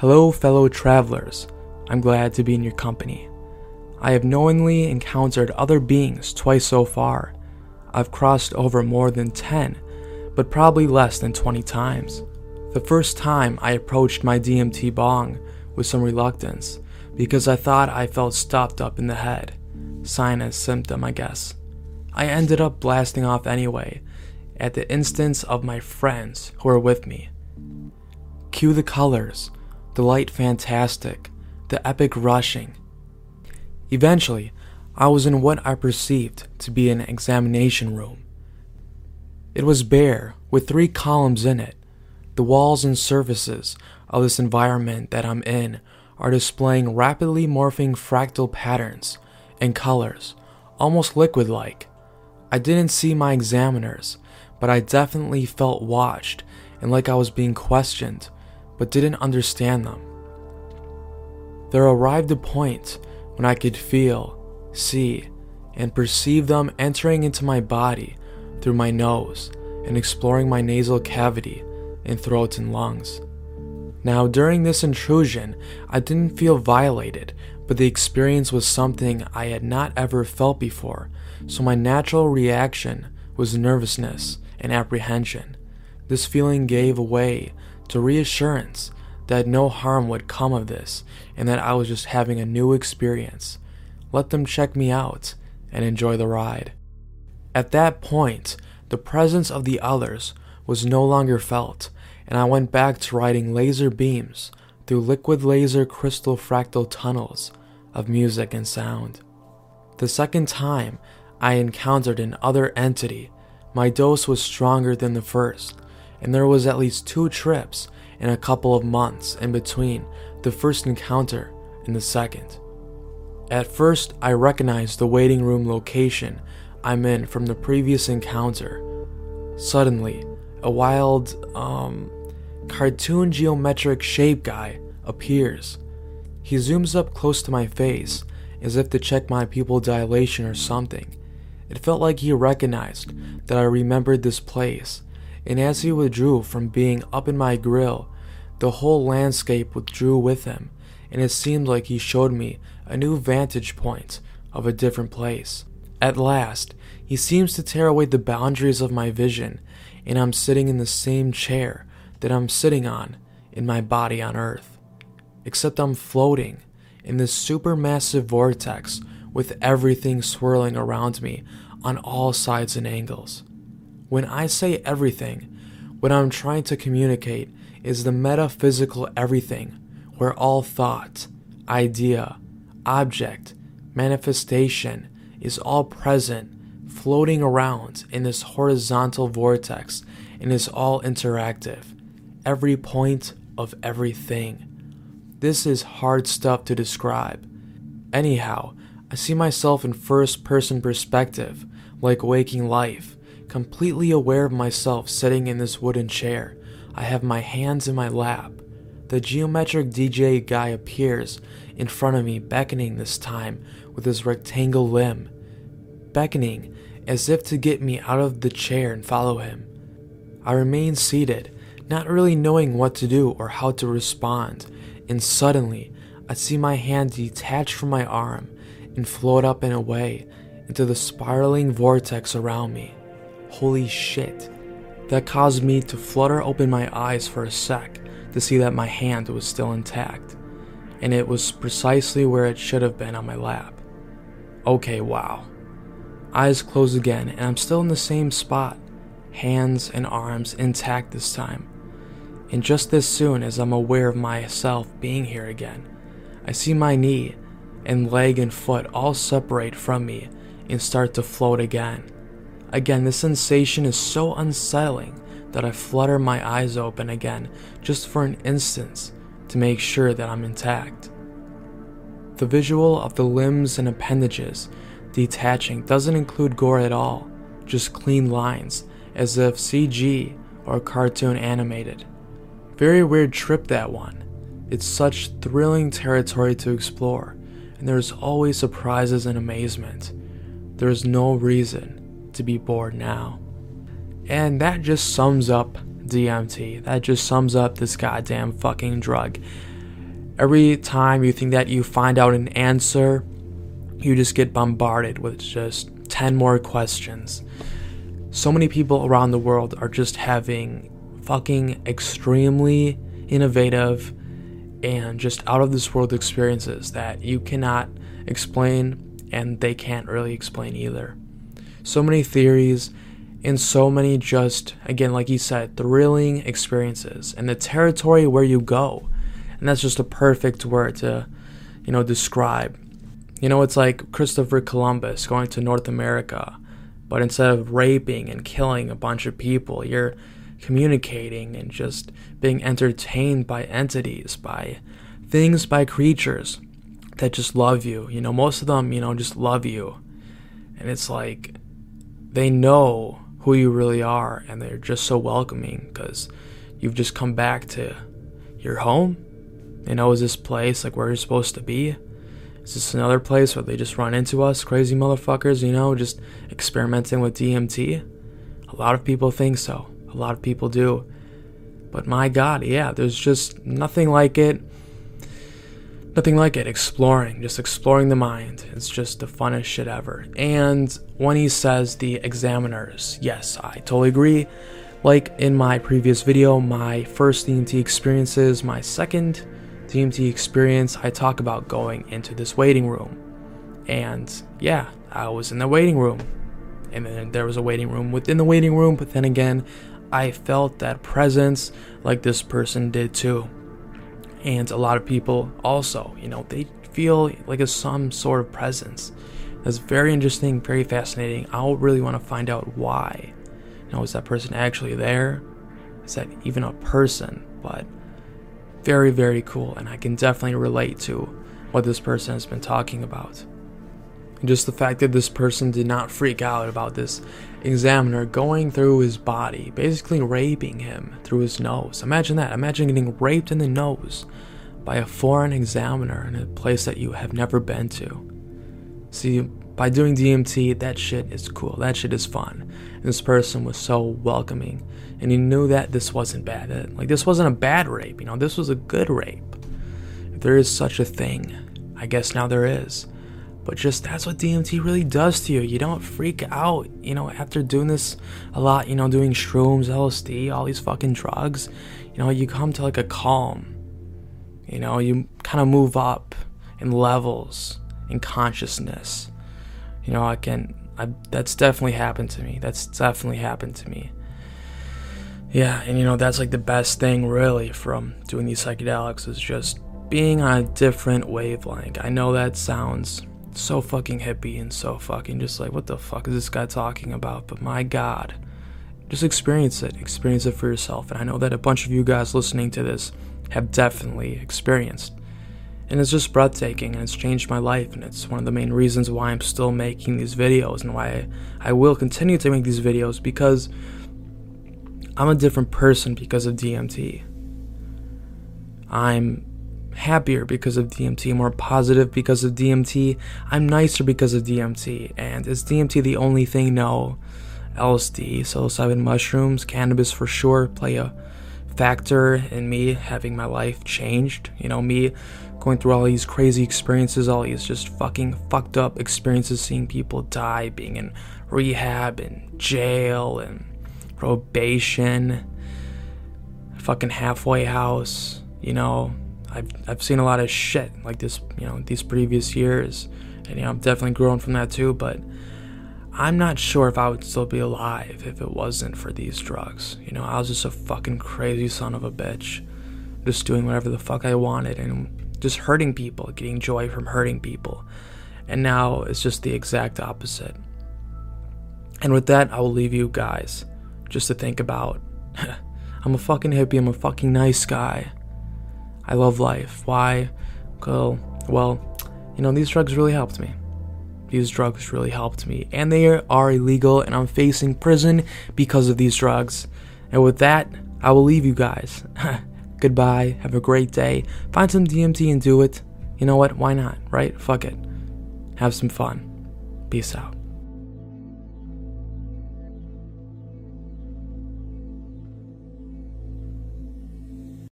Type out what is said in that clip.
Hello, fellow travelers. I'm glad to be in your company. I have knowingly encountered other beings twice so far. I've crossed over more than 10, but probably less than 20 times. The first time I approached my DMT bong with some reluctance because I thought I felt stopped up in the head. Sinus symptom, I guess. I ended up blasting off anyway, at the instance of my friends who were with me. Cue the colors the light fantastic, the epic rushing. Eventually, I was in what I perceived to be an examination room. It was bare, with three columns in it. The walls and surfaces of this environment that I'm in are displaying rapidly morphing fractal patterns and colors, almost liquid like. I didn't see my examiners, but I definitely felt watched and like I was being questioned but didn't understand them. There arrived a point when I could feel, see, and perceive them entering into my body through my nose and exploring my nasal cavity and throat and lungs. Now, during this intrusion, I didn't feel violated, but the experience was something I had not ever felt before, so my natural reaction was nervousness and apprehension. This feeling gave way to reassurance that no harm would come of this and that I was just having a new experience. Let them check me out and enjoy the ride. At that point, the presence of the others was no longer felt, and I went back to riding laser beams through liquid laser crystal fractal tunnels of music and sound. The second time I encountered an other entity, my dose was stronger than the first, and there was at least two trips in a couple of months in between the first encounter and the second. At first, I recognized the waiting room location I'm in from the previous encounter. Suddenly, a wild, um, cartoon geometric shape guy appears. He zooms up close to my face as if to check my pupil dilation or something. It felt like he recognized that I remembered this place and as he withdrew from being up in my grill, the whole landscape withdrew with him, and it seemed like he showed me a new vantage point of a different place. At last, he seems to tear away the boundaries of my vision, and I'm sitting in the same chair that I'm sitting on in my body on Earth. Except I'm floating in this supermassive vortex with everything swirling around me on all sides and angles. When I say everything, what I'm trying to communicate is the metaphysical everything, where all thought, idea, object, manifestation is all present, floating around in this horizontal vortex and is all interactive. Every point of everything. This is hard stuff to describe. Anyhow, I see myself in first person perspective, like waking life completely aware of myself sitting in this wooden chair. I have my hands in my lap. The geometric DJ guy appears in front of me, beckoning this time with his rectangle limb, beckoning as if to get me out of the chair and follow him. I remain seated, not really knowing what to do or how to respond, and suddenly I see my hand detach from my arm and float up and away into the spiraling vortex around me. Holy shit. That caused me to flutter open my eyes for a sec to see that my hand was still intact, and it was precisely where it should have been on my lap. Okay, wow. Eyes closed again, and I'm still in the same spot, hands and arms intact this time. And just as soon as I'm aware of myself being here again, I see my knee and leg and foot all separate from me and start to float again. Again, the sensation is so unsettling that I flutter my eyes open again just for an instant to make sure that I'm intact. The visual of the limbs and appendages detaching doesn't include gore at all, just clean lines, as if CG or cartoon animated. Very weird trip that one. It's such thrilling territory to explore, and there's always surprises and amazement. There's no reason to be bored now. And that just sums up DMT. That just sums up this goddamn fucking drug. every time you think that you find out an answer, you just get bombarded with just 10 more questions. So many people around the world are just having fucking extremely innovative and just out of this world experiences that you cannot explain and they can't really explain either. So many theories and so many just, again, like you said, thrilling experiences and the territory where you go. And that's just a perfect word to, you know, describe. You know, it's like Christopher Columbus going to North America, but instead of raping and killing a bunch of people, you're communicating and just being entertained by entities, by things, by creatures that just love you. You know, most of them, you know, just love you. And it's like they know who you really are and they're just so welcoming because you've just come back to your home. You know, is this place like where you're supposed to be? Is this another place where they just run into us, crazy motherfuckers, you know, just experimenting with DMT? A lot of people think so. A lot of people do. But my god, yeah, there's just nothing like it. Nothing like it. Exploring, just exploring the mind. It's just the funnest shit ever. And when he says the examiners, yes, I totally agree. Like in my previous video, my first DMT experiences, my second DMT experience, I talk about going into this waiting room. And yeah, I was in the waiting room. And then there was a waiting room within the waiting room, but then again, I felt that presence like this person did too. And a lot of people also, you know, they feel like a some sort of presence. That's very interesting, very fascinating. I'll really want to find out why. You know, is that person actually there? Is that even a person? But very, very cool, and I can definitely relate to what this person has been talking about. Just the fact that this person did not freak out about this examiner going through his body, basically raping him through his nose. Imagine that. Imagine getting raped in the nose by a foreign examiner in a place that you have never been to. See, by doing DMT, that shit is cool. That shit is fun. And this person was so welcoming. And he knew that this wasn't bad. Like, this wasn't a bad rape, you know, this was a good rape. If there is such a thing, I guess now there is. But just that's what DMT really does to you. You don't freak out, you know, after doing this a lot, you know, doing shrooms, LSD, all these fucking drugs. You know, you come to like a calm. You know, you kind of move up in levels in consciousness. You know, I can, I, that's definitely happened to me. That's definitely happened to me. Yeah, and you know, that's like the best thing really from doing these psychedelics is just being on a different wavelength. I know that sounds so fucking hippie and so fucking just like, what the fuck is this guy talking about? But my god, just experience it. Experience it for yourself. And I know that a bunch of you guys listening to this have definitely experienced. And it's just breathtaking and it's changed my life. And it's one of the main reasons why I'm still making these videos and why I, will continue to make these videos because I'm a different person because of DMT. I'm happier because of DMT, more positive because of DMT. I'm nicer because of DMT. And is DMT the only thing? No. LSD, psilocybin mushrooms, cannabis for sure play a factor in me having my life changed. You know, me going through all these crazy experiences, all these just fucking fucked up experiences, seeing people die, being in rehab and jail and probation, fucking halfway house, you know, I've I've seen a lot of shit like this, you know, these previous years, and you know, I'm definitely grown from that too. But I'm not sure if I would still be alive if it wasn't for these drugs. You know, I was just a fucking crazy son of a bitch, just doing whatever the fuck I wanted and just hurting people, getting joy from hurting people. And now it's just the exact opposite. And with that, I will leave you guys just to think about. I'm a fucking hippie, I'm a fucking nice guy. I love life. Why? Well, well, you know, these drugs really helped me. These drugs really helped me. And they are illegal, and I'm facing prison because of these drugs. And with that, I will leave you guys. Goodbye. Have a great day. Find some DMT and do it. You know what? Why not? Right? Fuck it. Have some fun. Peace out.